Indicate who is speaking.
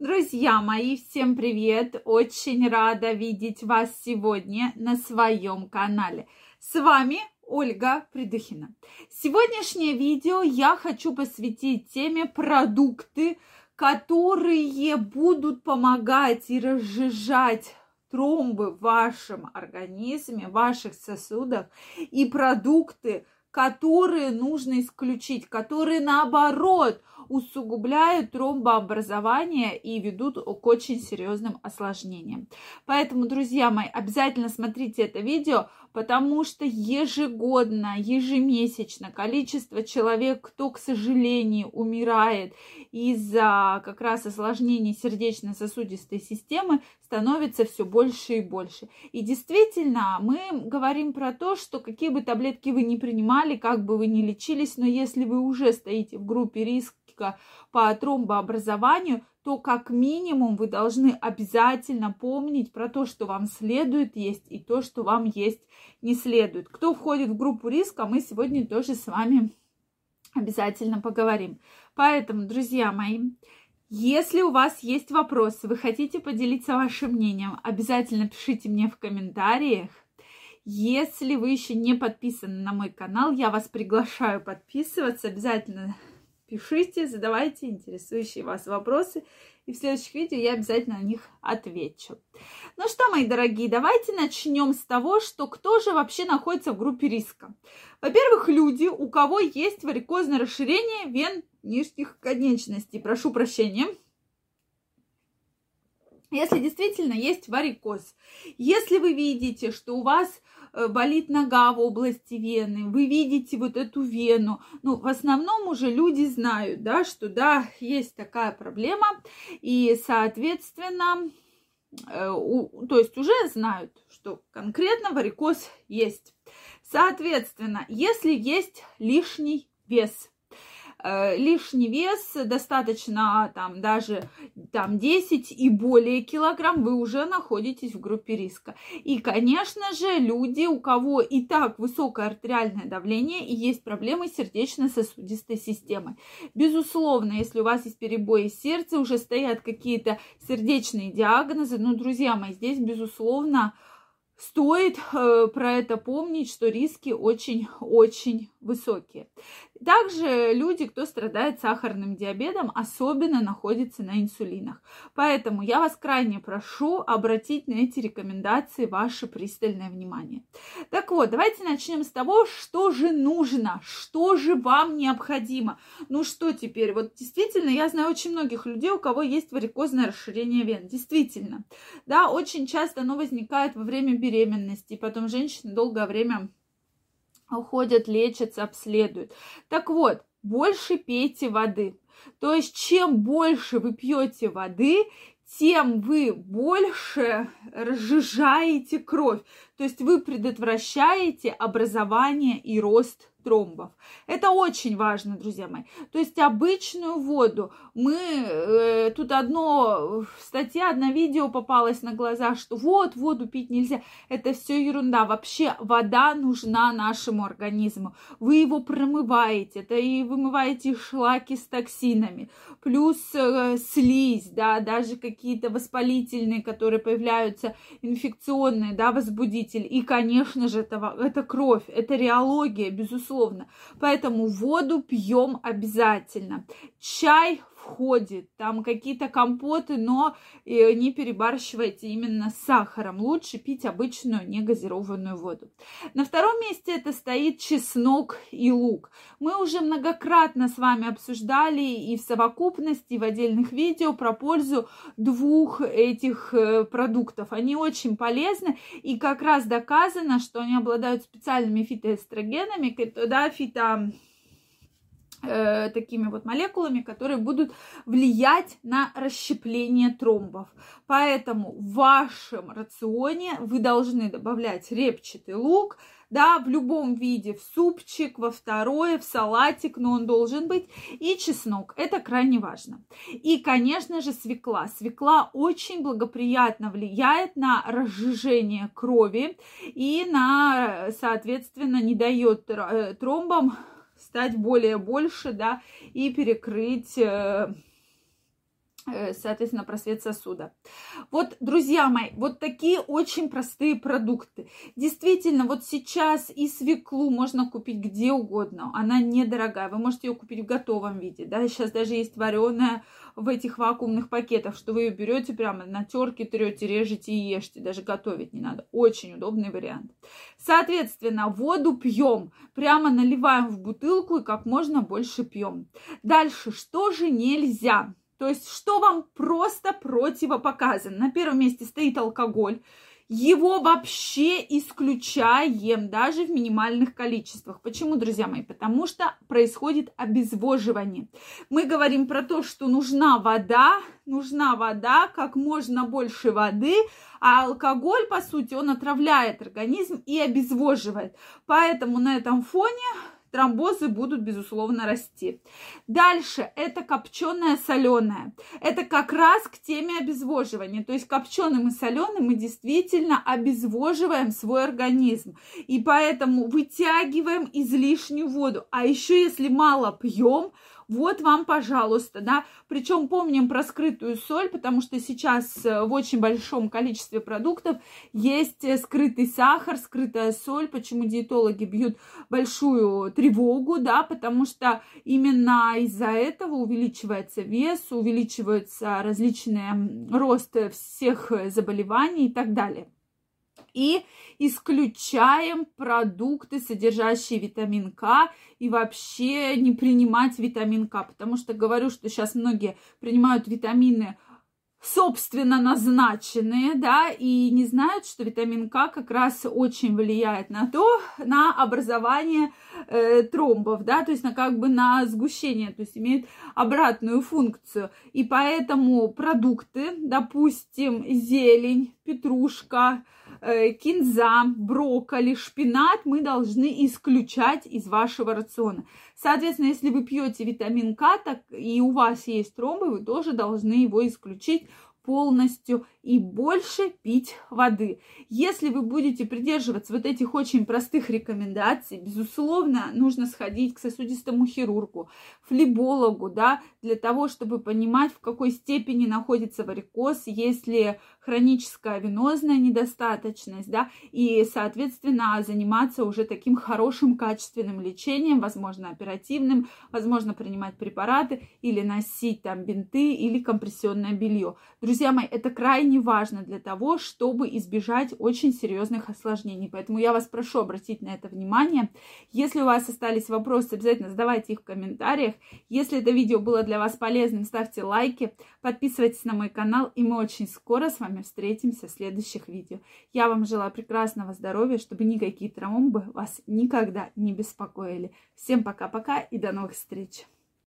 Speaker 1: Друзья мои, всем привет! Очень рада видеть вас сегодня на своем канале. С вами Ольга Придухина. Сегодняшнее видео я хочу посвятить теме продукты, которые будут помогать и разжижать тромбы в вашем организме, в ваших сосудах и продукты, которые нужно исключить, которые наоборот усугубляют тромбообразование и ведут к очень серьезным осложнениям. Поэтому, друзья мои, обязательно смотрите это видео, потому что ежегодно, ежемесячно количество человек, кто, к сожалению, умирает из-за как раз осложнений сердечно-сосудистой системы, становится все больше и больше. И действительно, мы говорим про то, что какие бы таблетки вы ни принимали, как бы вы ни лечились, но если вы уже стоите в группе риска по тромбообразованию, то как минимум вы должны обязательно помнить про то, что вам следует есть и то, что вам есть не следует. Кто входит в группу риска, мы сегодня тоже с вами обязательно поговорим. Поэтому, друзья мои, если у вас есть вопросы, вы хотите поделиться вашим мнением, обязательно пишите мне в комментариях. Если вы еще не подписаны на мой канал, я вас приглашаю подписываться. Обязательно пишите, задавайте интересующие вас вопросы. И в следующих видео я обязательно на них отвечу. Ну что, мои дорогие, давайте начнем с того, что кто же вообще находится в группе риска. Во-первых, люди, у кого есть варикозное расширение вен нижних конечностей. Прошу прощения. Если действительно есть варикоз, если вы видите, что у вас э, болит нога в области вены, вы видите вот эту вену, ну, в основном уже люди знают, да, что да, есть такая проблема, и, соответственно, э, у, то есть уже знают, что конкретно варикоз есть. Соответственно, если есть лишний вес, лишний вес, достаточно там даже там 10 и более килограмм, вы уже находитесь в группе риска. И, конечно же, люди, у кого и так высокое артериальное давление и есть проблемы с сердечно-сосудистой системой. Безусловно, если у вас есть перебои сердца, уже стоят какие-то сердечные диагнозы, ну, друзья мои, здесь, безусловно, стоит э, про это помнить, что риски очень-очень высокие. Также люди, кто страдает сахарным диабетом, особенно находятся на инсулинах. Поэтому я вас крайне прошу обратить на эти рекомендации ваше пристальное внимание. Так вот, давайте начнем с того, что же нужно, что же вам необходимо. Ну что теперь? Вот действительно, я знаю очень многих людей, у кого есть варикозное расширение вен. Действительно. Да, очень часто оно возникает во время беременности, потом женщина долгое время уходят, лечатся, обследуют. Так вот, больше пейте воды. То есть, чем больше вы пьете воды, тем вы больше разжижаете кровь. То есть вы предотвращаете образование и рост тромбов. Это очень важно, друзья мои. То есть обычную воду мы... Э, тут одно... В статье одно видео попалось на глаза, что вот, воду пить нельзя. Это все ерунда. Вообще вода нужна нашему организму. Вы его промываете. Это и вымываете шлаки с токсинами. Плюс э, слизь, да, даже какие-то воспалительные, которые появляются, инфекционные, да, возбудители. И, конечно же, это, это кровь, это реология, безусловно безусловно. Поэтому воду пьем обязательно. Чай входит, там какие-то компоты, но э, не перебарщивайте именно с сахаром. Лучше пить обычную негазированную воду. На втором месте это стоит чеснок и лук. Мы уже многократно с вами обсуждали и в совокупности, и в отдельных видео про пользу двух этих э, продуктов. Они очень полезны и как раз доказано, что они обладают специальными фитоэстрогенами, да, фито Э, такими вот молекулами, которые будут влиять на расщепление тромбов. Поэтому в вашем рационе вы должны добавлять репчатый лук, да, в любом виде, в супчик, во второе, в салатик, но он должен быть, и чеснок, это крайне важно. И, конечно же, свекла. Свекла очень благоприятно влияет на разжижение крови и на, соответственно, не дает э, тромбам стать более больше, да, и перекрыть э, соответственно, просвет сосуда. Вот, друзья мои, вот такие очень простые продукты. Действительно, вот сейчас и свеклу можно купить где угодно. Она недорогая. Вы можете ее купить в готовом виде. Да? Сейчас даже есть вареная в этих вакуумных пакетах, что вы ее берете прямо на терке, трете, режете и ешьте. Даже готовить не надо. Очень удобный вариант. Соответственно, воду пьем. Прямо наливаем в бутылку и как можно больше пьем. Дальше, что же нельзя? То есть, что вам просто противопоказано? На первом месте стоит алкоголь. Его вообще исключаем даже в минимальных количествах. Почему, друзья мои? Потому что происходит обезвоживание. Мы говорим про то, что нужна вода, нужна вода, как можно больше воды, а алкоголь, по сути, он отравляет организм и обезвоживает. Поэтому на этом фоне тромбозы будут, безусловно, расти. Дальше это копченое соленое. Это как раз к теме обезвоживания. То есть копченым и соленым мы действительно обезвоживаем свой организм. И поэтому вытягиваем излишнюю воду. А еще если мало пьем, вот вам, пожалуйста, да. Причем помним про скрытую соль, потому что сейчас э, в очень большом количестве продуктов есть э, скрытый сахар, скрытая соль. Почему диетологи бьют большую тревогу, да, потому что именно из-за этого увеличивается вес, увеличивается различные рост всех заболеваний и так далее. И исключаем продукты, содержащие витамин К, и вообще не принимать витамин К, потому что говорю, что сейчас многие принимают витамины собственно назначенные, да, и не знают, что витамин К как раз очень влияет на то, на образование э, тромбов, да, то есть на как бы на сгущение, то есть имеет обратную функцию. И поэтому продукты, допустим, зелень, петрушка, кинза, брокколи, шпинат мы должны исключать из вашего рациона. Соответственно, если вы пьете витамин К, так и у вас есть тромбы, вы тоже должны его исключить полностью и больше пить воды. Если вы будете придерживаться вот этих очень простых рекомендаций, безусловно, нужно сходить к сосудистому хирургу, флебологу, да, для того, чтобы понимать, в какой степени находится варикоз, если хроническая венозная недостаточность, да, и, соответственно, заниматься уже таким хорошим качественным лечением, возможно, оперативным, возможно, принимать препараты или носить там бинты или компрессионное белье. Друзья мои, это крайне важно для того, чтобы избежать очень серьезных осложнений. Поэтому я вас прошу обратить на это внимание. Если у вас остались вопросы, обязательно задавайте их в комментариях. Если это видео было для вас полезным, ставьте лайки, подписывайтесь на мой канал, и мы очень скоро с вами встретимся в следующих видео. Я вам желаю прекрасного здоровья, чтобы никакие тромбы вас никогда не беспокоили. Всем пока-пока и до новых встреч!